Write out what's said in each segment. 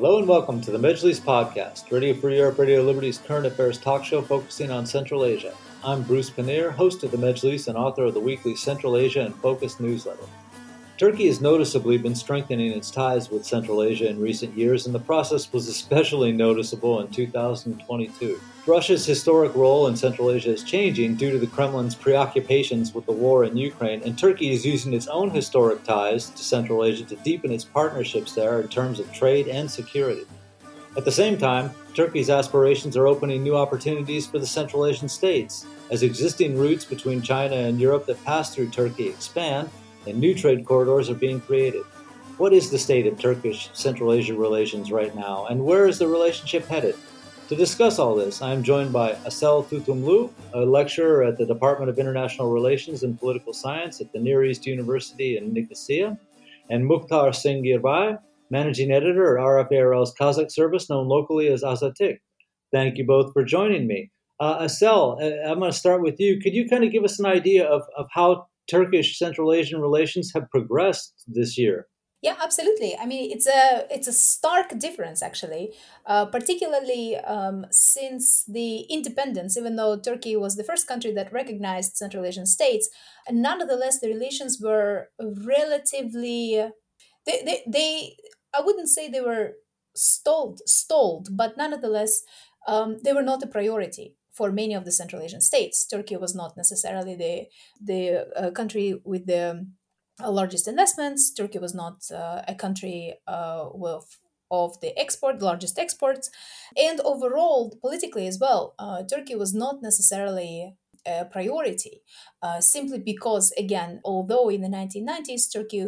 Hello and welcome to the Majlis podcast, Radio Free Europe, Radio Liberty's current affairs talk show focusing on Central Asia. I'm Bruce Pannier, host of the Majlis and author of the weekly Central Asia and Focus newsletter. Turkey has noticeably been strengthening its ties with Central Asia in recent years, and the process was especially noticeable in 2022. Russia's historic role in Central Asia is changing due to the Kremlin's preoccupations with the war in Ukraine, and Turkey is using its own historic ties to Central Asia to deepen its partnerships there in terms of trade and security. At the same time, Turkey's aspirations are opening new opportunities for the Central Asian states. As existing routes between China and Europe that pass through Turkey expand, and new trade corridors are being created. What is the state of Turkish Central Asia relations right now, and where is the relationship headed? To discuss all this, I am joined by Assel Tutumlu, a lecturer at the Department of International Relations and Political Science at the Near East University in Nicosia, and Mukhtar Senggirbay managing editor at RFE/RL's Kazakh service known locally as Azattyq. Thank you both for joining me. Uh, Assel, uh, I'm going to start with you. Could you kind of give us an idea of, of how Turkish Central Asian relations have progressed this year. Yeah, absolutely. I mean, it's a it's a stark difference actually, uh, particularly um, since the independence. Even though Turkey was the first country that recognized Central Asian states, and nonetheless the relations were relatively. They, they, they I wouldn't say they were stalled stalled, but nonetheless um, they were not a priority for many of the Central Asian states. Turkey was not necessarily the the uh, country with the uh, largest investments. Turkey was not uh, a country uh, with of the export, largest exports, and overall politically as well, uh, Turkey was not necessarily a priority, uh, simply because again, although in the 1990s Turkey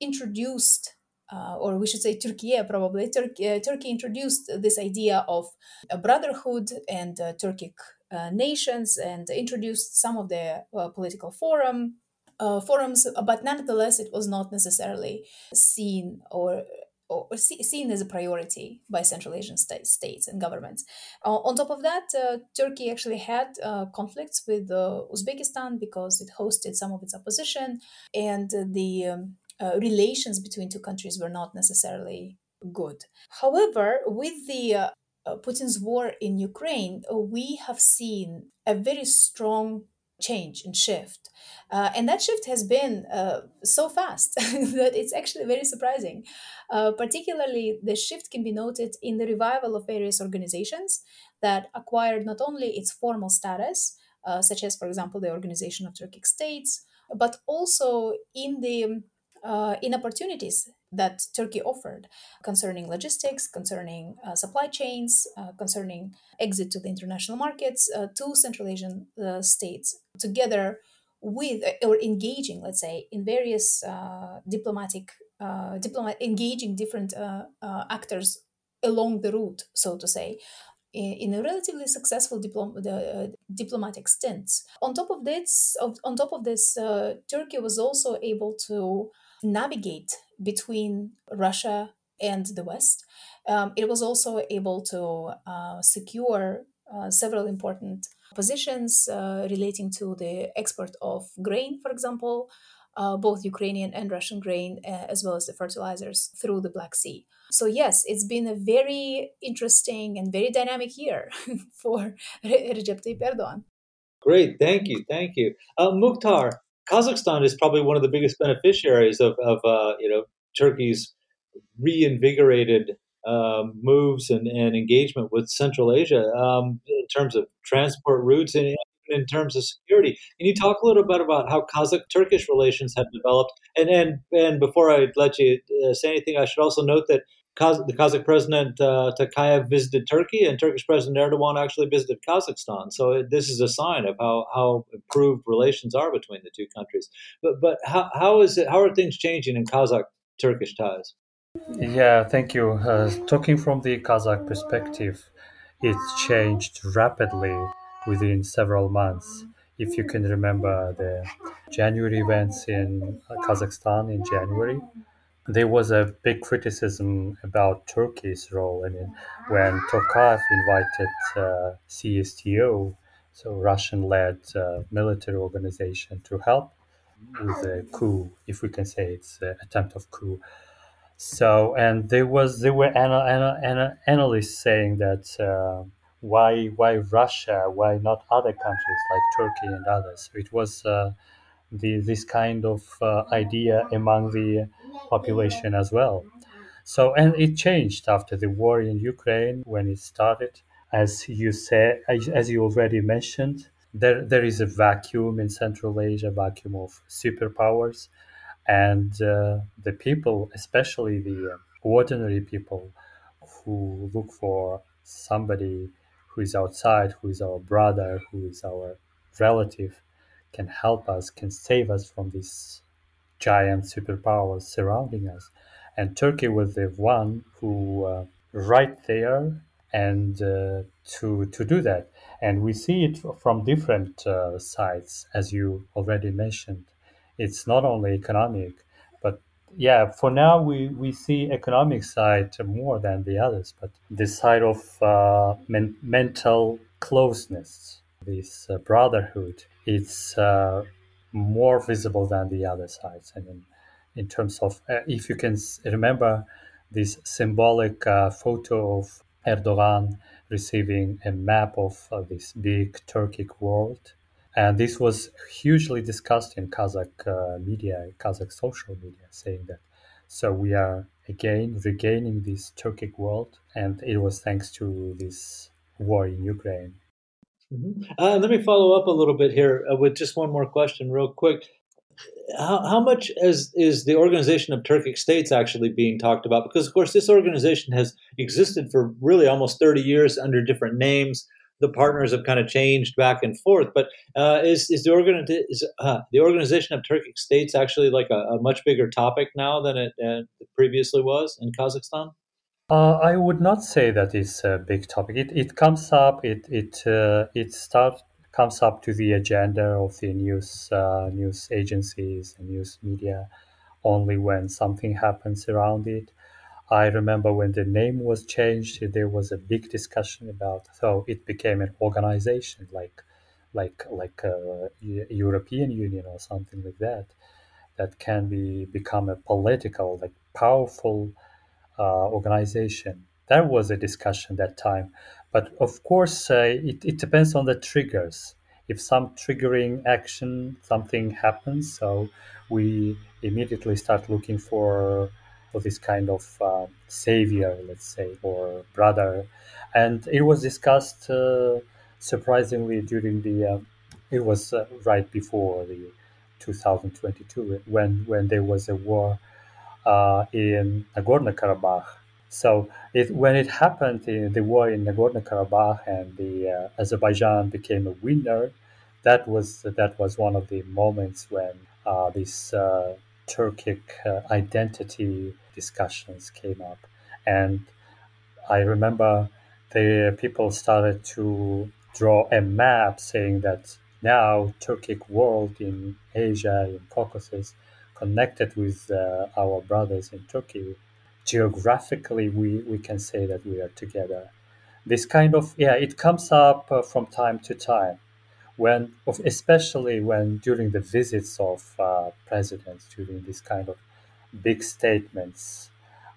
introduced uh, or we should say Turkey probably, Turkey, uh, Turkey introduced this idea of a brotherhood and uh, Turkic uh, nations and introduced some of the uh, political forum uh, forums, but nonetheless, it was not necessarily seen or or seen as a priority by Central Asian states, states and governments. Uh, on top of that, uh, Turkey actually had uh, conflicts with Uzbekistan because it hosted some of its opposition, and the um, uh, relations between two countries were not necessarily good. However, with the uh, uh, Putin's war in Ukraine, uh, we have seen a very strong change and shift. Uh, and that shift has been uh, so fast that it's actually very surprising. Uh, particularly, the shift can be noted in the revival of various organizations that acquired not only its formal status, such as, for example, the Organization of Turkic States, but also in the uh, in opportunities that Turkey offered concerning logistics, concerning uh, supply chains, uh, concerning exit to the international markets uh, to Central Asian uh, states, together with or engaging, let's say, in various uh, diplomatic diplomat engaging different actors along the route, so to say, in a relatively successful diplom- uh, diplomatic stints. On top of this, on top of this, uh, Turkey was also able to navigate between Russia and the West. Um, it was also able to uh, secure uh, several important positions uh, relating to the export of grain, for example, uh, both Ukrainian and Russian grain, uh, as well as the fertilizers through the Black Sea. So, yes, it's been a very interesting and very dynamic year for Recep Tayyip Erdogan. Great, thank you, thank you. Uh, Mukhtar, Kazakhstan is probably one of the biggest beneficiaries of, of uh, you know Turkey's reinvigorated um, moves and, and engagement with Central Asia um, in terms of transport routes and in terms of security. Can you talk a little bit about how Kazakh-Turkish relations have developed? And and and before I let you uh, say anything, I should also note that Kaz- the Kazakh president uh, Tokayev visited Turkey, and Turkish President Erdogan actually visited Kazakhstan. So it, this is a sign of how, how improved relations are between the two countries. But but how, how is it? How are things changing in Kazakh Turkish ties? Yeah, thank you. Uh, talking from the Kazakh perspective, it's changed rapidly within several months. If you can remember the January events in Kazakhstan in January, there was a big criticism about Turkey's role. I mean, when Tokayev invited uh, CSTO, so Russian-led uh, military organization, to help with a coup, if we can say it's an attempt of coup, So and there was there were ana, ana, ana, analysts saying that uh, why why Russia, why not other countries like Turkey and others? It was uh, the this kind of uh, idea among the population as well. So and it changed after the war in Ukraine when it started. As you said, as you already mentioned, there there is a vacuum in Central Asia, vacuum of superpowers and uh, the people, especially the ordinary people who look for somebody who is outside, who is our brother, who is our relative, can help us, can save us from these giant superpowers surrounding us. And Turkey was the one who uh, right there and uh, to to do that. And we see it from different uh, sides, as you already mentioned it's not only economic but yeah for now we, we see economic side more than the others but the side of uh, men- mental closeness this uh, brotherhood it's uh, more visible than the other sides. I mean, in terms of uh, if you can remember this symbolic uh, photo of erdogan receiving a map of uh, this big turkic world. And this was hugely discussed in Kazakh uh, media, Kazakh social media, saying that so we are again regaining this Turkic world, and it was thanks to this war in Ukraine. Mm-hmm. Uh, let me follow up a little bit here uh, with just one more question, real quick. How, how much is, is the organization of Turkic states actually being talked about? Because, of course, this organization has existed for really almost 30 years under different names the partners have kind of changed back and forth. But uh, is is the organ is, uh, the organization of Turkic states actually like a, a much bigger topic now than it previously was in Kazakhstan? Uh, I would not say that it's a big topic. It, it comes up. It it uh, it start comes up to the agenda of the news uh, news agencies and news media only when something happens around it. I remember when the name was changed, there was a big discussion about so it became an organization like like like a European Union or something like that that can be become a political like powerful uh, organization. There was a discussion that time, but of course uh, it, it depends on the triggers. If some triggering action, something happens, so we immediately start looking for for this kind of uh, savior, let's say, or brother. And it was discussed uh, surprisingly during the, uh, it was uh, right before the 2022 when, when there was a war uh, in Nagorno Karabakh. So it, when it happened, the war in Nagorno Karabakh and the uh, Azerbaijan became a winner, that was that was one of the moments when this Turkic uh, identity discussions came up. And I remember the people started to draw a map saying that now Turkic world in Asia, in Caucasus, connected with uh, our brothers in Turkey. Geographically, we, we can say that we are together. This kind of, yeah, it comes up uh, from time to time when especially when during the visits of uh, presidents during this kind of big statements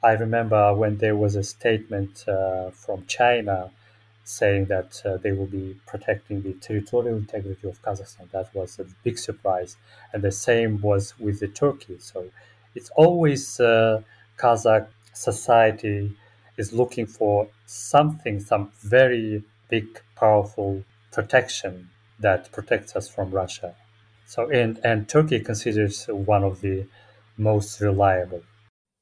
i remember when there was a statement uh, from china saying that uh, they will be protecting the territorial integrity of kazakhstan that was a big surprise and the same was with the turkey so it's always uh, kazakh society is looking for something some very big powerful protection that protects us from Russia. So, and, and Turkey considers one of the most reliable.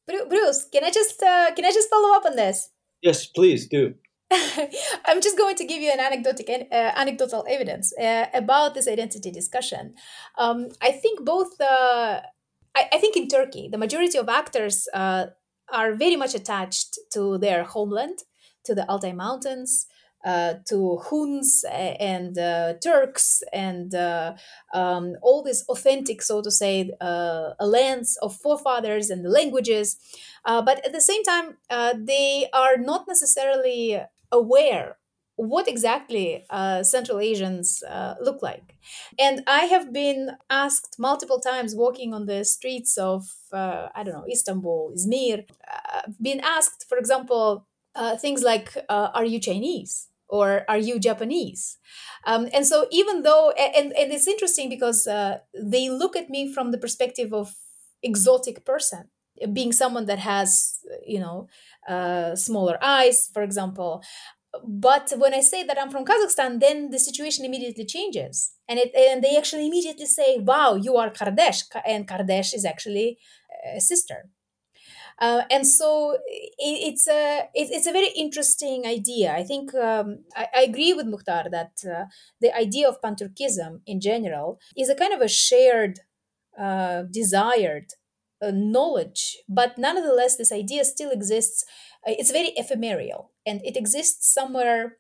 Bruce, can I just uh, can I just follow up on this? Yes, please do. I'm just going to give you an anecdotal uh, anecdotal evidence uh, about this identity discussion. Um, I think both. Uh, I, I, think in Turkey, the majority of actors uh, are very much attached to their homeland, to the Altai Mountains, uh, to Huns and uh, Turks and uh, um, all this authentic, so to say, uh, lands of forefathers and the languages. Uh, but at the same time, uh, they are not necessarily aware what exactly uh, Central Asians uh, look like. And I have been asked multiple times walking on the streets of, uh, I don't know, Istanbul, Izmir, uh, been asked, for example, uh, things like, uh, Are you Chinese? Or are you Japanese? Um, and so, even though, and, and it's interesting because they look at me from the perspective of exotic person being someone that has you know uh, smaller eyes for example. But when i say that i'm from kazakhstan then the situation immediately changes. And it and they actually immediately say wow you are kardesh. And kardesh is actually a sister. Uh, and so it, it's a it, it's a very interesting idea. I think um, I, I, agree with Mukhtar that uh, the idea of pan-Turkism in general is a kind of a shared, uh, desired uh, knowledge, but nonetheless, this idea still exists. Uh, it's very ephemeral, and it exists somewhere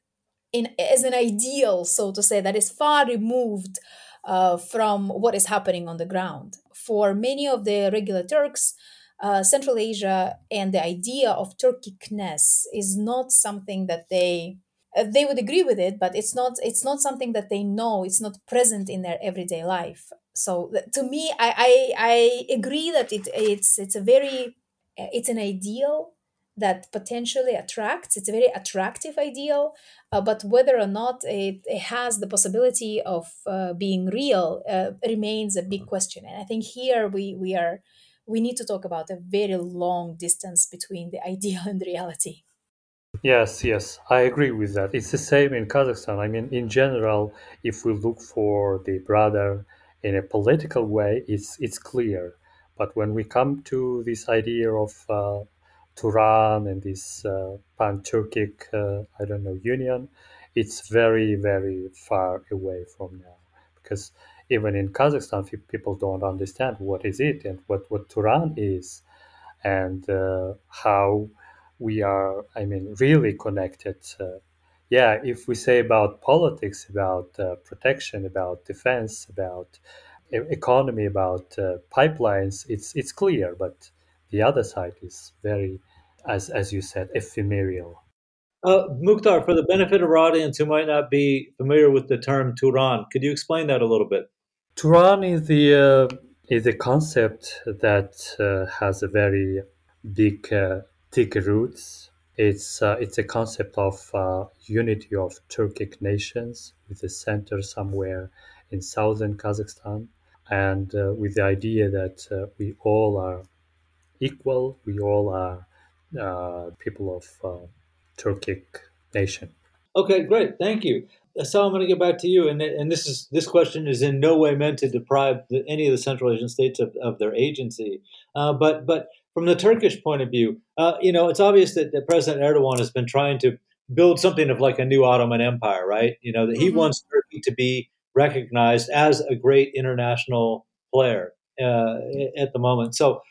in as an ideal, so to say, that is far removed uh, from what is happening on the ground. For many of the regular Turks, uh, Central Asia and the idea of Turkicness is not something that they uh, they would agree with it, but it's not it's not something that they know. It's not present in their everyday life so to me I, I i agree that it it's it's a very it's an ideal that potentially attracts it's a very attractive ideal uh, but whether or not it, it has the possibility of uh, being real uh, remains a big question and i think here we we are we need to talk about a very long distance between the ideal and reality Yes, yes, I agree with that. It's the same in Kazakhstan. I mean, in general, if we look for the brother in a political way, it's it's clear. But when we come to this idea of uh, Turan and this uh, pan-Turkic, uh, I don't know, union, it's very, very far away from now. Because even in Kazakhstan, people don't understand what is it and what, what Turan is and uh, how we are, I mean, really connected. Yeah, if we say about politics, about uh, protection, about defense, about economy, about uh, pipelines, it's it's clear. But the other side is very, as as you said, ephemeral. Uh, Mukhtar, for the benefit of our audience who might not be familiar with the term Turan, could you explain that a little bit? Turan is the uh, is a concept that uh, has a very big uh, thick roots. It's uh, it's a concept of uh, unity of Turkic nations with a center somewhere in southern Kazakhstan, and uh, with the idea that uh, we all are equal, we all are uh, people of uh, Turkic nation. Okay, great, thank you. So I'm going to get back to you, and and this is this question is in no way meant to deprive the, any of the Central Asian states of, of their agency, but but from the Turkish point of view, uh, you know, it's obvious that, that, President Erdogan has been trying to build something of like a new Ottoman Empire, right? You know, that he mm-hmm. wants Turkey to be recognized as a great international player uh, at the moment. So,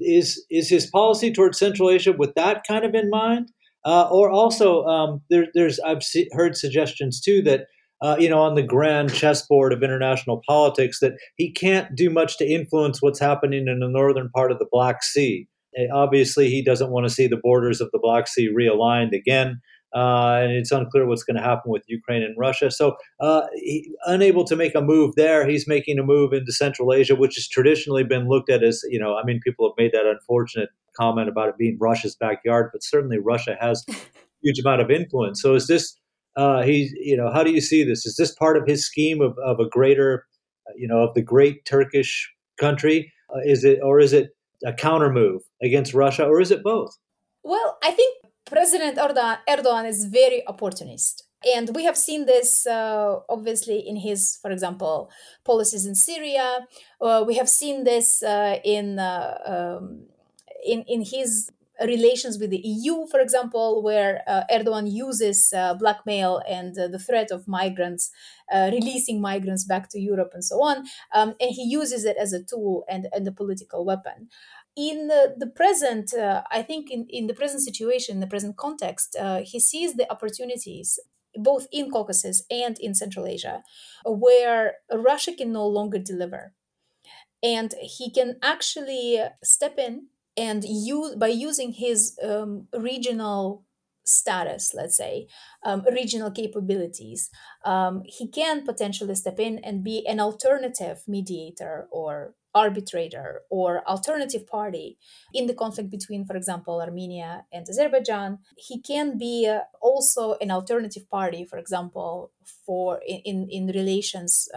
is is his policy towards Central Asia with that kind of in mind, uh, or also um, there, there's I've see, heard suggestions too that uh, you know, on the grand chessboard of international politics, that he can't do much to influence what's happening in the northern part of the Black Sea. Uh, obviously, he doesn't want to see the borders of the Black Sea realigned again. Uh, and it's unclear what's going to happen with Ukraine and Russia. So, uh, he, unable to make a move there, he's making a move into Central Asia, which has traditionally been looked at as, you know, I mean, people have made that unfortunate comment about it being Russia's backyard, but certainly Russia has a huge amount of influence. So, is this uh, he, you know, how do you see this? Is this part of his scheme of, of a greater, uh, you know, of the great Turkish country? Uh, is it, or is it a counter move against Russia, or is it both? Well, I think President Erdogan, Erdogan is very opportunist. And we have seen this uh, obviously in his, for example, policies in Syria. Uh, we have seen this uh, in, uh, um, in in his relations with the EU, for example, where uh, Erdogan uses uh, blackmail and uh, the threat of migrants, uh, releasing migrants back to Europe and so on. Um, and he uses it as a tool and, and a political weapon. In the, the present, uh, I think in, in the present situation, the present context, uh, he sees the opportunities both in Caucasus and in Central Asia, where Russia can no longer deliver. And he can actually step in and use by using his um, regional status, let's say, um, regional capabilities, um, he can potentially step in and be an alternative mediator or arbitrator or alternative party in the conflict between, for example, Armenia and Azerbaijan. He can be uh, also an alternative party, for example, for in in relations.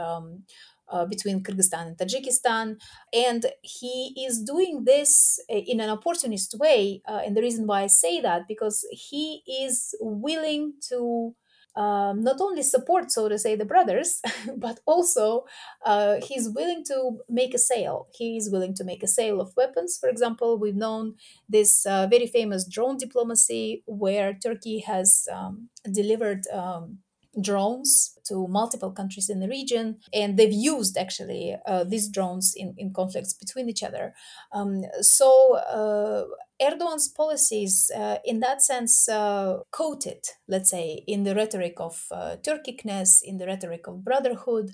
Uh, between Kyrgyzstan and Tajikistan. And he is doing this uh, in an opportunist way. Uh, and the reason why I say that, because he is willing to um, not only support, so to say, the brothers, but also uh, he's willing to make a sale. He's willing to make a sale of weapons. For example, we've known this uh, very famous drone diplomacy where Turkey has um, delivered. Um, drones to multiple countries in the region and they've used actually uh, these drones in, in conflicts between each other. Um, so uh, erdogan's policies uh, in that sense uh, coated let's say in the rhetoric of uh, turkicness in the rhetoric of brotherhood.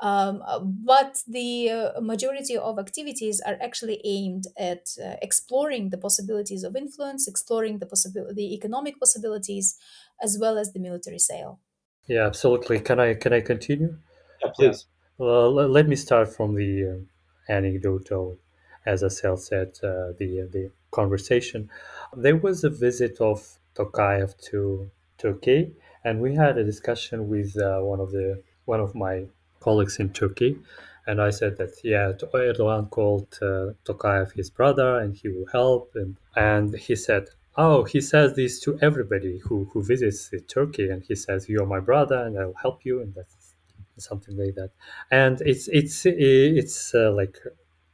Um, but the uh, majority of activities are actually aimed at exploring the possibilities of influence exploring the possibility the economic possibilities as well as the military sale yeah, absolutely. Can I can I continue? Yeah, please. Well, let me start from the uh, anecdotal, as Assel said, uh, the the conversation. There was a visit of Tokayev to Turkey, and we had a discussion with uh, one of the one of my colleagues in Turkey, and I said that yeah, Erdogan called uh, Tokayev his brother, and he will help, and and he said Oh, he says this to everybody who, who visits Turkey, and he says, "You're my brother, and I'll help you," and that's something like that. And it's it's it's uh, like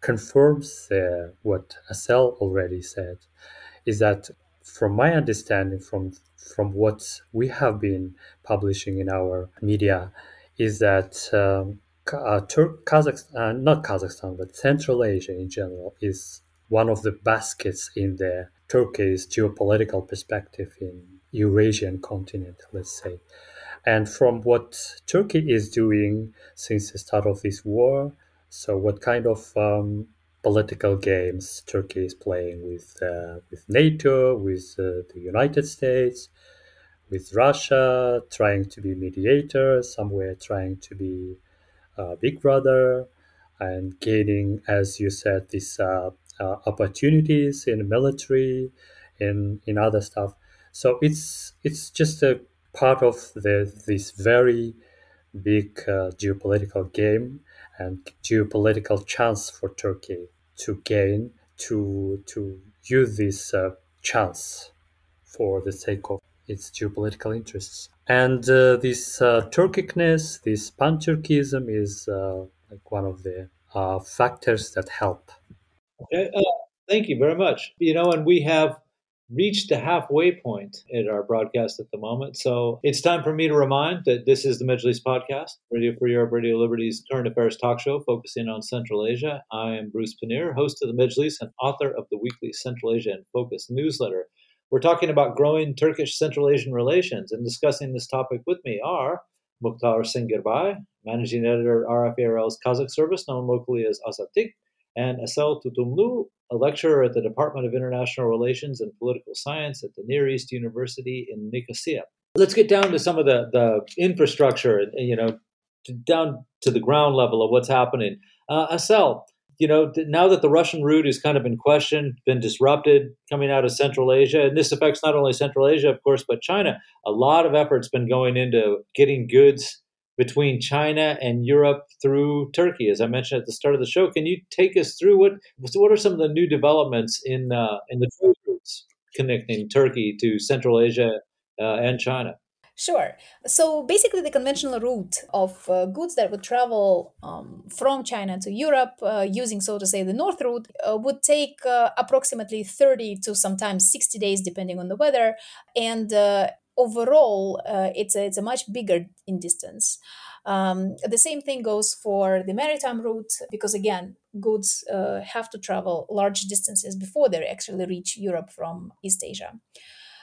confirms uh, what Assel already said, is that from my understanding, from from what we have been publishing in our media, is that um, uh, Tur- Kazakhstan, not Kazakhstan, but Central Asia in general, is one of the baskets in the Turkey's geopolitical perspective in Eurasian continent, let's say. And from what Turkey is doing since the start of this war, so what kind of um, political games Turkey is playing with uh, with NATO, with uh, the United States, with Russia, trying to be mediator, somewhere trying to be uh, big brother, and gaining, as you said, this uh, opportunities in military, in in other stuff. So it's it's just a part of the this very big uh, geopolitical game and geopolitical chance for Turkey to gain to to use this uh, chance for the sake of its geopolitical interests. And uh, this uh, Turkicness, this pan-Turkism is uh, like one of the uh, factors that help Okay, uh, thank you very much. You know, and we have reached the halfway point in our broadcast at the moment. So it's time for me to remind that this is the Majlis podcast, Radio Free Europe, Radio Liberty's current affairs talk show focusing on Central Asia. I am Bruce Pannier, host of the Majlis and author of the weekly Central Asia in Focus newsletter. We're talking about growing Turkish Central Asian relations, and discussing this topic with me are Mukhtar Senggirbay, managing editor RFE/RL's Kazakh service, known locally as Azattyq, and Assel Tutumlu, a lecturer at the Department of International Relations and Political Science at the Near East University in Nicosia. Let's get down to some of the, the infrastructure, you know, to, down to the ground level of what's happening. Uh, Assel, you know, now that the Russian route has kind of been questioned, been disrupted coming out of Central Asia, and this affects not only Central Asia, of course, but China, a lot of effort's been going into getting goods between China and Europe through Turkey, as I mentioned at the start of the show. Can you take us through what what are some of the new developments in uh, in the trade routes connecting Turkey to Central Asia uh, and China? Sure. So basically, the conventional route of uh, goods that would travel um, from China to Europe uh, using, so to say, the north route uh, would take uh, approximately 30 to sometimes 60 days, depending on the weather. And uh, overall, uh, it's, a, it's a much bigger in distance. Um, the same thing goes for the maritime route because, again, goods uh, have to travel large distances before they actually reach Europe from East Asia.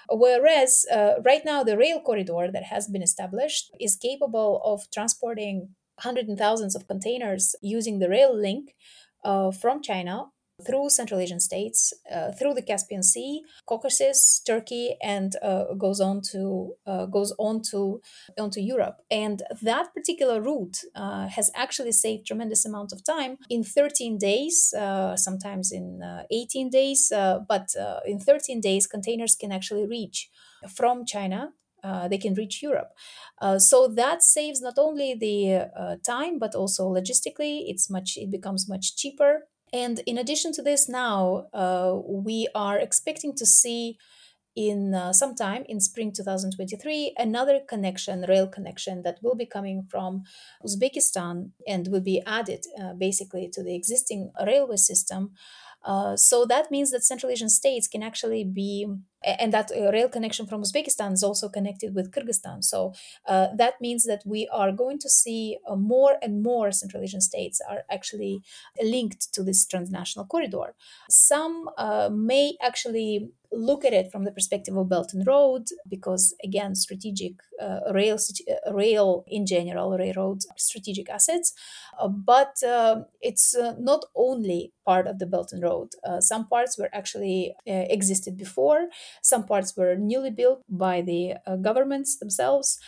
Whereas uh, right now, the rail corridor that has been established is capable of transporting hundreds and thousands of containers using the rail link uh, from China through Central Asian states, uh, through the Caspian Sea, Caucasus, Turkey, and uh, goes on to uh, goes on to onto Europe. And that particular route uh, has actually saved tremendous amount of time in 13 days, uh, sometimes in uh, 18 days, but in 13 days, containers can actually reach from China uh, they can reach Europe. Uh, so that saves not only the uh, time but also logistically. It's much. It becomes much cheaper. And in addition to this, now uh, we are expecting to see in uh, sometime in spring 2023 another connection rail connection that will be coming from uzbekistan and will be added uh, basically to the existing railway system. Uh, so that means that Central Asian states can actually be, and that uh, rail connection from Uzbekistan is also connected with Kyrgyzstan. So uh, that means that we are going to see uh, more and more Central Asian states are actually linked to this transnational corridor. Some may actually look at it from the perspective of Belt and Road, because again, strategic uh, rail, uh, rail in general, railroads, strategic assets. Uh, but uh, it's uh, not only part of the Belt and Road. Uh, some parts were actually existed before. Some parts were newly built by the governments themselves.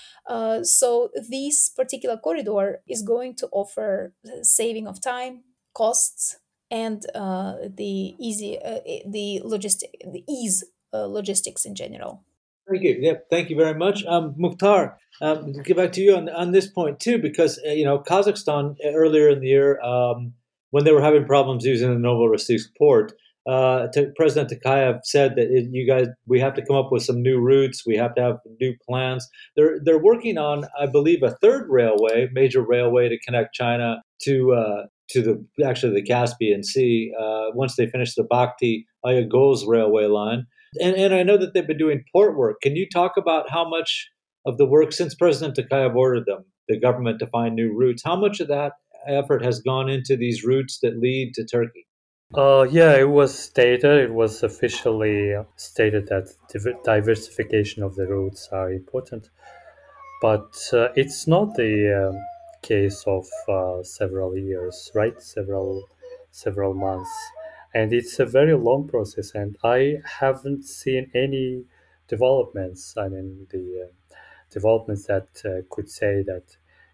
so this particular corridor is going to offer saving of time, costs, and uh, the easy uh, the logistic the ease uh, logistics in general. Thank you. Yeah, thank you very much, um, Mukhtar. Um, get back to you on, on this point too, because uh, you know Kazakhstan uh, earlier in the year, um, when they were having problems using the Novorossiysk port, uh, to, President Tokayev said that it, you guys we have to come up with some new routes, we have to have new plans. They're they're working on, I believe, a third railway, major railway to connect China to uh, to the actually the Caspian Sea uh, once they finish the Bakhty Ayagoz railway line. And, and I know that they've been doing port work. Can you talk about how much of the work since President Tokayev ordered them, the government to find new routes, how much of that effort has gone into these routes that lead to Turkey? Uh, yeah, it was stated, it was officially stated that diversification of the routes are important. But uh, it's not the um, case of uh, several years, right? Several several months, and it's a very long process. And I haven't seen any developments. I mean, the uh, developments that uh, could say that,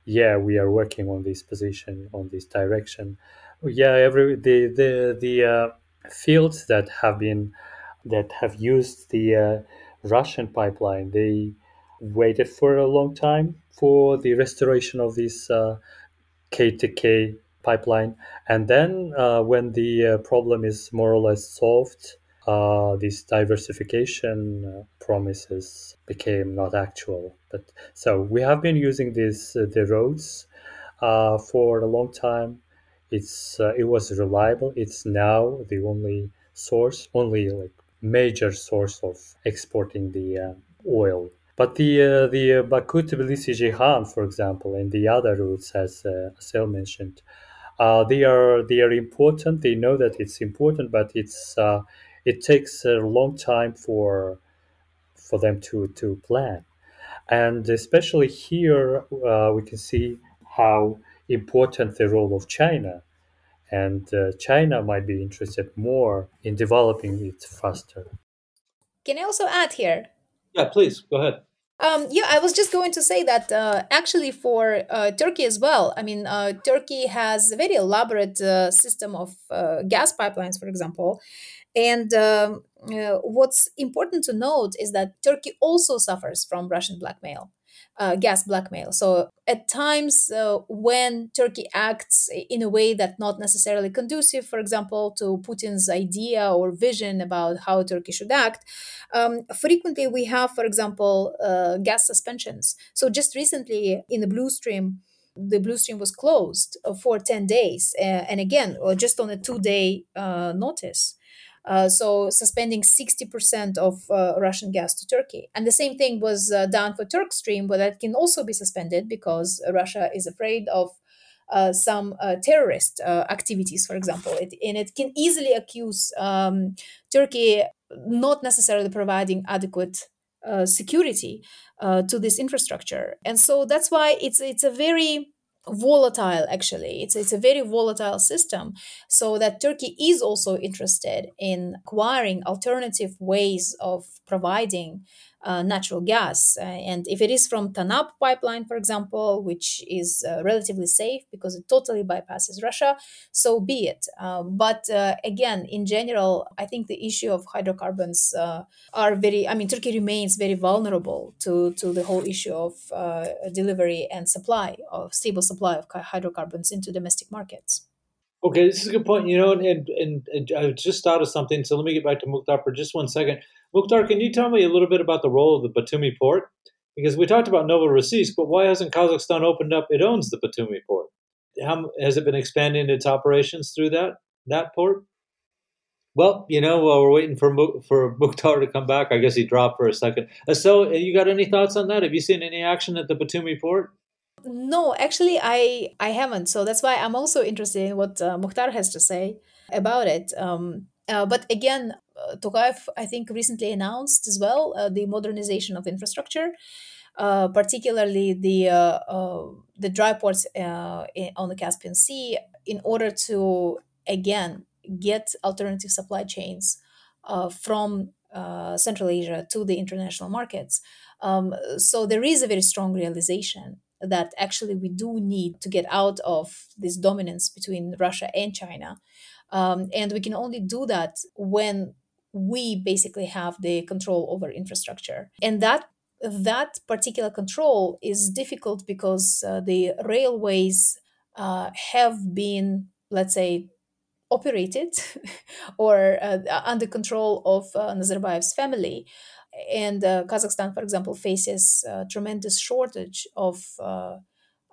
yeah, we are working on this position, on this direction. Yeah, every the the the uh, fields that have been that have used the uh, Russian pipeline, they waited for a long time for the restoration of this uh, KTK pipeline. And then uh, when the uh, problem is more or less solved, uh, these diversification uh, promises became not actual. But so we have been using these uh, the roads uh, for a long time. It's it was reliable. It's now the only source, only like major source of exporting the oil but the uh, the uh, Baku Tbilisi Ceyhan, for example, and the other routes, as uh, Assel mentioned, uh, they are they are important. They know that it's important, but it's uh, it takes a long time for for them to to plan, and especially here uh, we can see how important the role of China, and uh, China might be interested more in developing it faster. Can I also add here yeah, please go ahead. Um, yeah, I was just going to say that uh, actually for uh, Turkey as well. I mean, uh, Turkey has a very elaborate uh, system of uh, gas pipelines, for example. And um, uh, what's important to note is that Turkey also suffers from Russian blackmail uh, gas blackmail. So at times uh, when Turkey acts in a way that not necessarily conducive, for example, to Putin's idea or vision about how Turkey should act, um, frequently we have, for example, uh, gas suspensions. So just recently in the Blue Stream, the Blue Stream was closed uh, for 10 days. Uh, and again, just on a two day uh, notice. Uh, so suspending 60% of uh, Russian gas to Turkey. And the same thing was uh, done for Turk Stream, but that can also be suspended because Russia is afraid of uh, some uh, terrorist activities, for example. It, and it can easily accuse um, Turkey not necessarily providing adequate security to this infrastructure. And so that's why it's it's a very volatile actually. It's it's a very volatile system. So that turkey is also interested in acquiring alternative ways of providing natural gas. Uh, and if it is from TANAP pipeline, for example, which is uh, relatively safe because it totally bypasses Russia, so be it. Uh, but uh, again, in general, I think the issue of hydrocarbons uh, are very, I mean, Turkey remains very vulnerable to, to the whole issue of delivery and supply, of stable supply of hydrocarbons into domestic markets. Okay, this is a good point. You know, and, and, and I just thought of something. So let me get back to Mukhtar for just one second. Mukhtar, can you tell me a little bit about the role of the Batumi port? Because we talked about Novorossiysk, but why hasn't Kazakhstan opened up? It owns the Batumi port. How has it been expanding its operations through that that port? Well, you know, while we're waiting for for Mukhtar to come back, I guess he dropped for a second. Uh, so, uh, you got any thoughts on that? Have you seen any action at the Batumi port? No, actually, I I haven't. So that's why I'm also interested in what uh, Mukhtar has to say about it. Um, uh, but again, Tokayev, I think, recently announced as well uh, the modernization of infrastructure, uh, particularly the uh, uh, the dry ports uh, in, on the Caspian Sea, in order to again get alternative supply chains from Central Asia to the international markets. Um, so there is a very strong realization that actually we do need to get out of this dominance between Russia and China. Um, and we can only do that when we basically have the control over infrastructure. And that that particular control is difficult because uh, the railways uh, have been let's say operated or uh, under control of uh, Nazarbayev's family. And uh, Kazakhstan for example faces a tremendous shortage of uh,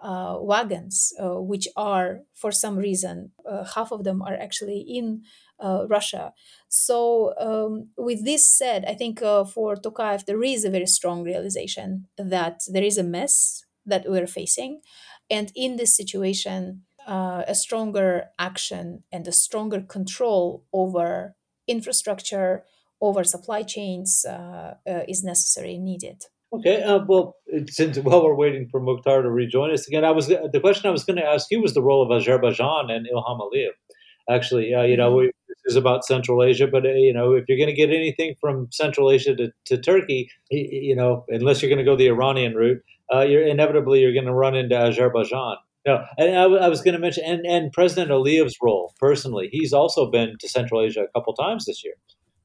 uh, wagons, uh, which are, for some reason, uh, half of them are actually in uh, Russia. So, um, with this said, I think uh, for Tokayev, there is a very strong realization that there is a mess that we're facing. And in this situation, uh, a stronger action and a stronger control over infrastructure, over supply chains is necessary and needed. Okay, uh, well, since while we're waiting for Mukhtar to rejoin us again, I was the question I was going to ask you was the role of Azerbaijan and Ilham Aliyev. Actually, uh, you know, we, this is about Central Asia, but uh, you know, if you're going to get anything from Central Asia to, to Turkey, you know, unless you're going to go the Iranian route, uh, you're inevitably you're going to run into Azerbaijan. No, and I, I was going to mention, and, and President Aliyev's role personally, he's also been to Central Asia a couple times this year,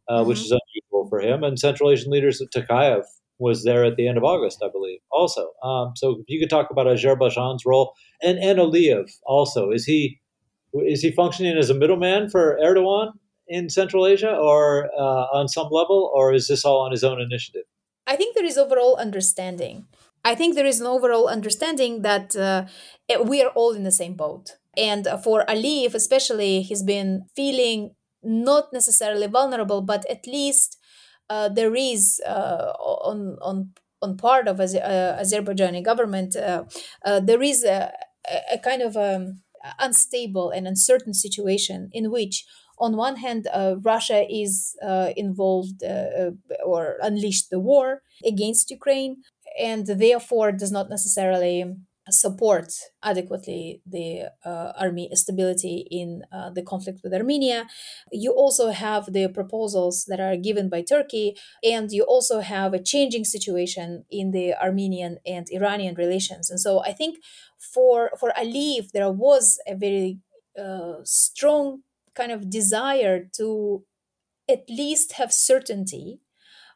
uh, mm-hmm. which is unusual for him. And Central Asian leaders, Tokayev, was there at the end of August, I believe, also. Um, so if you could talk about Azerbaijan's role and, and Aliyev also. Is he is he functioning as a middleman for Erdogan in Central Asia or uh, on some level, or is this all on his own initiative? I think there is overall understanding. I think there is an overall understanding that uh, we are all in the same boat. And for Aliyev, especially, he's been feeling not necessarily vulnerable, but at least uh, there is uh, on on on part of uh, Azerbaijani government uh, uh, there is a, a kind of um, unstable and uncertain situation in which on one hand uh, Russia is uh, involved uh, or unleashed the war against Ukraine and therefore does not necessarily support adequately the uh, army stability in uh, the conflict with Armenia. You also have the proposals that are given by Turkey, and you also have a changing situation in the Armenian and Iranian relations. And so I think for for Aliyev, there was a very uh, strong kind of desire to at least have certainty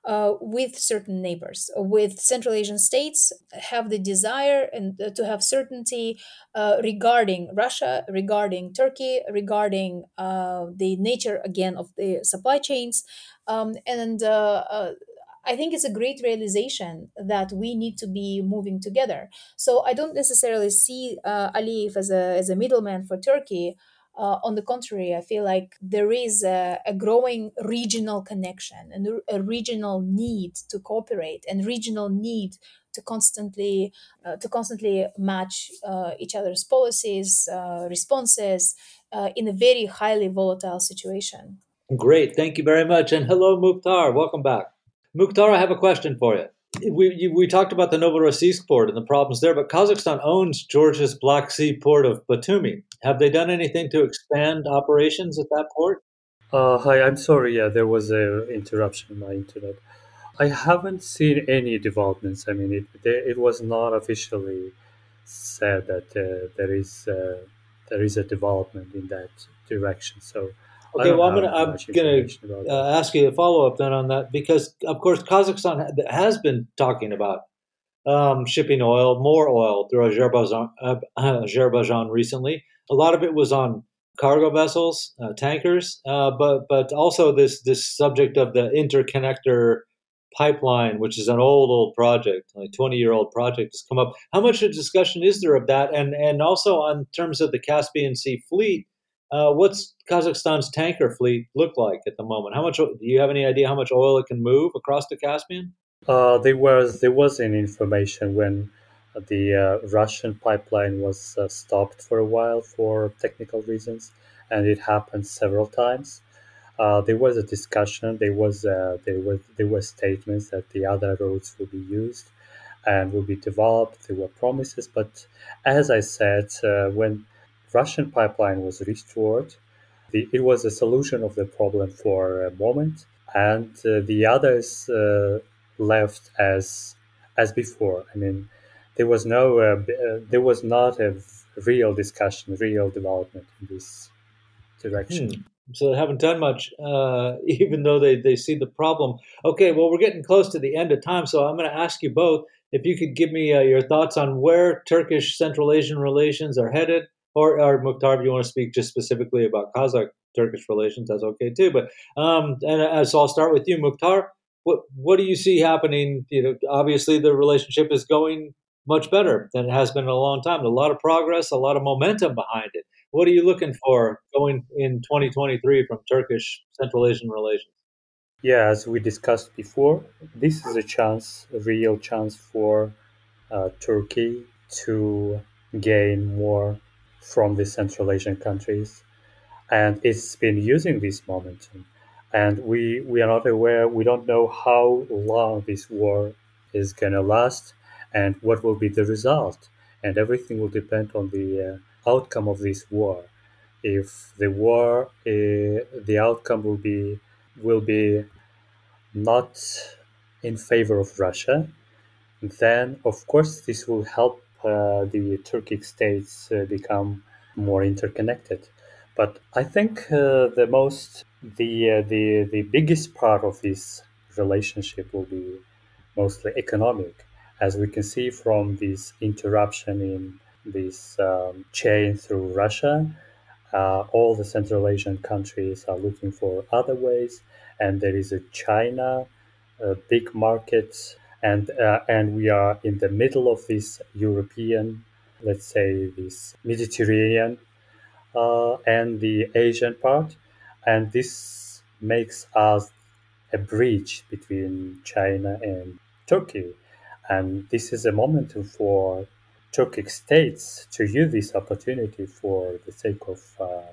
uh, with certain neighbors. With Central Asian states, have the desire and uh, to have certainty uh, regarding Russia, regarding Turkey, regarding uh, the nature again of the supply chains, um, and. Uh, uh, I think it's a great realization that we need to be moving together. So I don't necessarily see Aliyev as a as a middleman for Turkey, uh, on the contrary, I feel like there is a, a growing regional connection and a regional need to cooperate and regional need to constantly uh, to constantly match uh, each other's policies, uh, responses uh, in a very highly volatile situation. Great, thank you very much, and hello, Mukhtar. Welcome back, Mukhtar. I have a question for you. we we talked about the Novorossiysk port and the problems there, but Kazakhstan owns Georgia's Black Sea port of Batumi. Have they done anything to expand operations at that port? Uh, hi, I'm sorry. Yeah, there was a interruption in my internet. I haven't seen any developments. I mean, it it was not officially said that uh, there is uh, there is a development in that direction. So Okay, well, I'm gonna I'm gonna uh, ask you a follow up then on that because of course Kazakhstan has been talking about um, shipping oil, more oil through Azerbaijan, uh, Azerbaijan recently. A lot of it was on cargo vessels, uh, tankers, uh, but but also this this subject of the interconnector pipeline, which is an old old project, like 20 year old project, has come up. How much of discussion is there of that? And and also on terms of the Caspian Sea fleet uh, what's Kazakhstan's tanker fleet look like at the moment? How much do you have any idea how much oil it can move across the Caspian? Uh, there was there was an information when the uh, Russian pipeline was uh, stopped for a while for technical reasons, and it happened several times. Uh, there was a discussion. There was uh, there was there were statements that the other roads will be used and will be developed. There were promises, but as I said, when Russian pipeline was restored. The, it was a solution of the problem for a moment, and uh, the others uh, left as as before. I mean, there was no, uh, uh there was not a real discussion, real development in this direction. Hmm. So they haven't done much, uh, even though they, they see the problem. Okay, well, we're getting close to the end of time, so I'm going to ask you both if you could give me uh, your thoughts on where Turkish Central Asian relations are headed or, or Mukhtar, if you want to speak just specifically about Kazakh Turkish relations, that's okay too. But um, and uh, so I'll start with you, Mukhtar. What what do you see happening? You know, obviously the relationship is going much better than it has been in a long time. A lot of progress, a lot of momentum behind it. What are you looking for going in 2023 from Turkish Central Asian relations? Yeah, as we discussed before, this is a chance, a real chance for uh, Turkey to gain more from the Central Asian countries, and it's been using this momentum. And we we are not aware. We don't know how long this war is gonna last, and what will be the result. And everything will depend on the uh, outcome of this war. If the war, uh, the outcome will be will be not in favor of Russia, then of course this will help uh, the Turkic states uh, become more interconnected. But I think uh, the most the the the biggest part of this relationship will be mostly economic, as we can see from this interruption in this um, chain through Russia. Uh, all the Central Asian countries are looking for other ways, and there is a China, a big market and uh, and we are in the middle of this European, let's say this Mediterranean uh, and the Asian part, and this makes us a bridge between China and Turkey, and this is a moment for Turkic states to use this opportunity for the sake of uh,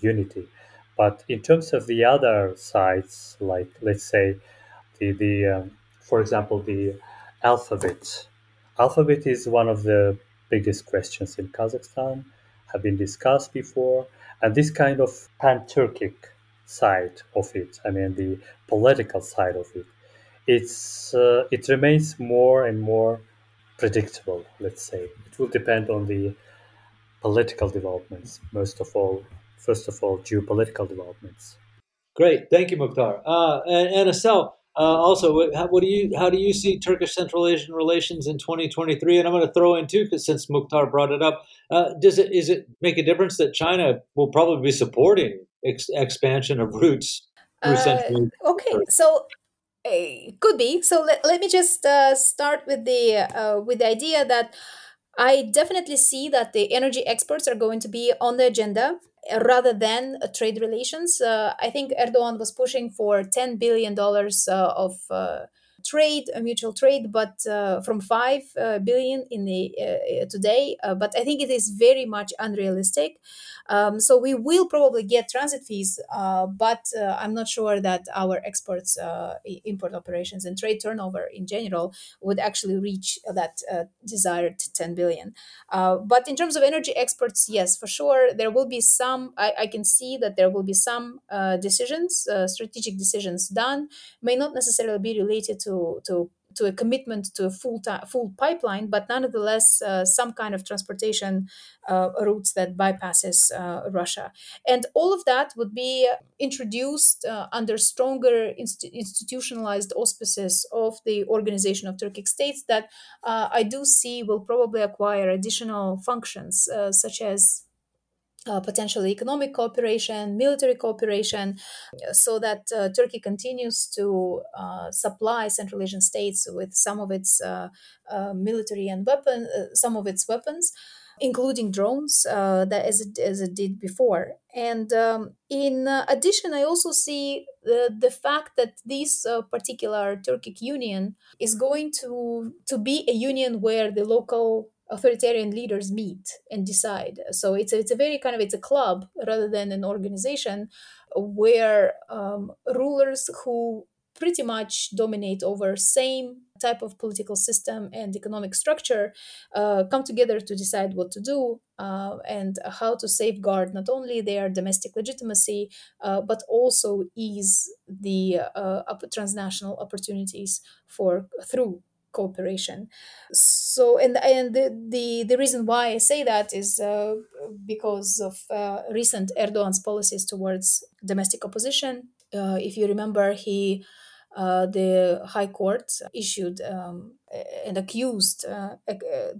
unity. But in terms of the other sides, like let's say the the um, for example, the alphabet. Alphabet is one of the biggest questions in Kazakhstan, have been discussed before, and this kind of pan-Turkic side of it, I mean the political side of it, it's uh, it remains more and more predictable. Let's say it will depend on the political developments, most of all. First of all, geopolitical developments. Great, thank you, Mukhtar. Uh, and, and Assel, uh, also, what, how, what, do you how do you see Turkish Central Asian relations in 2023? And I'm going to throw in too, because since Mukhtar brought it up, uh, does it is it make a difference that China will probably be supporting ex- expansion of routes through uh, Central? Okay, so could be. So let, let me just uh, start with the uh, with the idea that I definitely see that the energy exports are going to be on the agenda rather than uh, trade relations. Uh, I think Erdogan was pushing for $10 billion uh, of trade, a mutual trade, but uh, from five uh, billion in the uh, today. but I think it is very much unrealistic. Um, so we will probably get transit fees, uh, but uh, I'm not sure that our exports, uh, import operations, and trade turnover in general would actually reach that desired 10 billion. but in terms of energy exports, yes, for sure, there will be some. I, I can see that there will be some decisions, strategic decisions done, may not necessarily be related to to to a commitment to a full full pipeline, but nonetheless uh, some kind of transportation uh, routes that bypasses uh, Russia, and all of that would be introduced uh, under stronger inst- institutionalized auspices of the Organization of Turkic States that uh, I do see will probably acquire additional functions uh, such as uh, potentially economic cooperation, military cooperation, so that uh, Turkey continues to uh, supply Central Asian states with some of its uh, uh, military and weapon, uh, some of its weapons, including drones, that as it, as it did before. And um, in addition, I also see the, the fact that this particular Turkic union is going to to be a union where the local authoritarian leaders meet and decide. So it's a, it's a very kind of it's a club rather than an organization where um, rulers who pretty much dominate over same type of political system and economic structure uh, come together to decide what to do uh, and how to safeguard not only their domestic legitimacy uh, but also ease the uh, transnational opportunities for through cooperation. So, and and the the, the reason why I say that is uh, because of uh, recent Erdogan's policies towards domestic opposition. Uh, if you remember, he uh, the High Court issued um, and accused uh,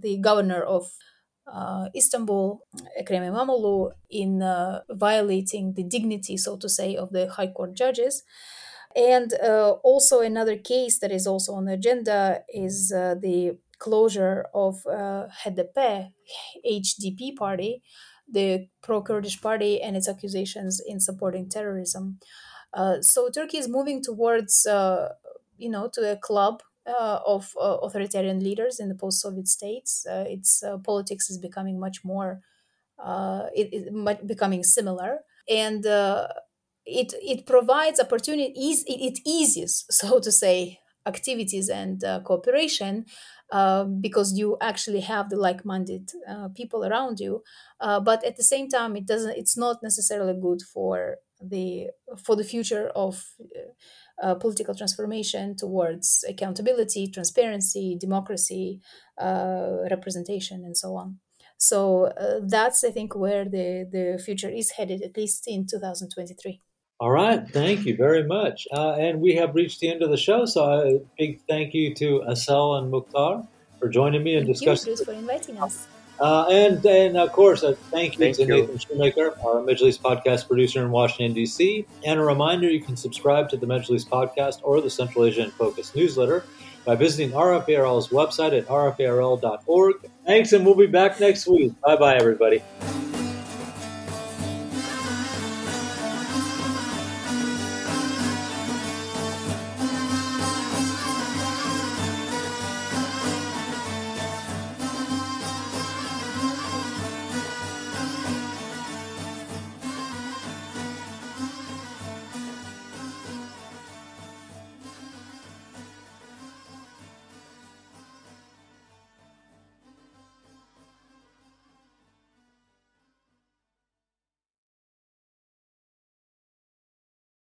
the governor of uh, Istanbul, Ekrem İmamoğlu, in uh, violating the dignity, so to say, of the High Court judges. And uh, also another case that is also on the agenda is uh, the closure of uh, HDP, HDP party, the pro-Kurdish party, and its accusations in supporting terrorism. Uh, so Turkey is moving towards, uh, you know, to a club uh, of uh, authoritarian leaders in the post-Soviet states. Uh, its uh, politics is becoming much more, it, it becoming similar, and it it provides opportunities it, it eases so to say activities and uh, cooperation uh, because you actually have the like-minded uh, people around you uh, but at the same time it doesn't it's not necessarily good for the for the future of uh, political transformation towards accountability transparency democracy uh, representation and so on. So that's i think where the the future is headed at least in 2023 all right, thank you very much. Uh, and we have reached the end of the show, so a big thank you to Assel and Mukhtar for joining me and discussing. Thank you, for inviting us. Uh, and and of course, a thank you thank to you. Nathan Shoemaker, our Majlis podcast producer in Washington D.C. And a reminder: you can subscribe to the Majlis podcast or the Central Asian Focus newsletter by visiting RFE/RL's website at rferl.org. Thanks, and we'll be back next week. Bye bye, everybody.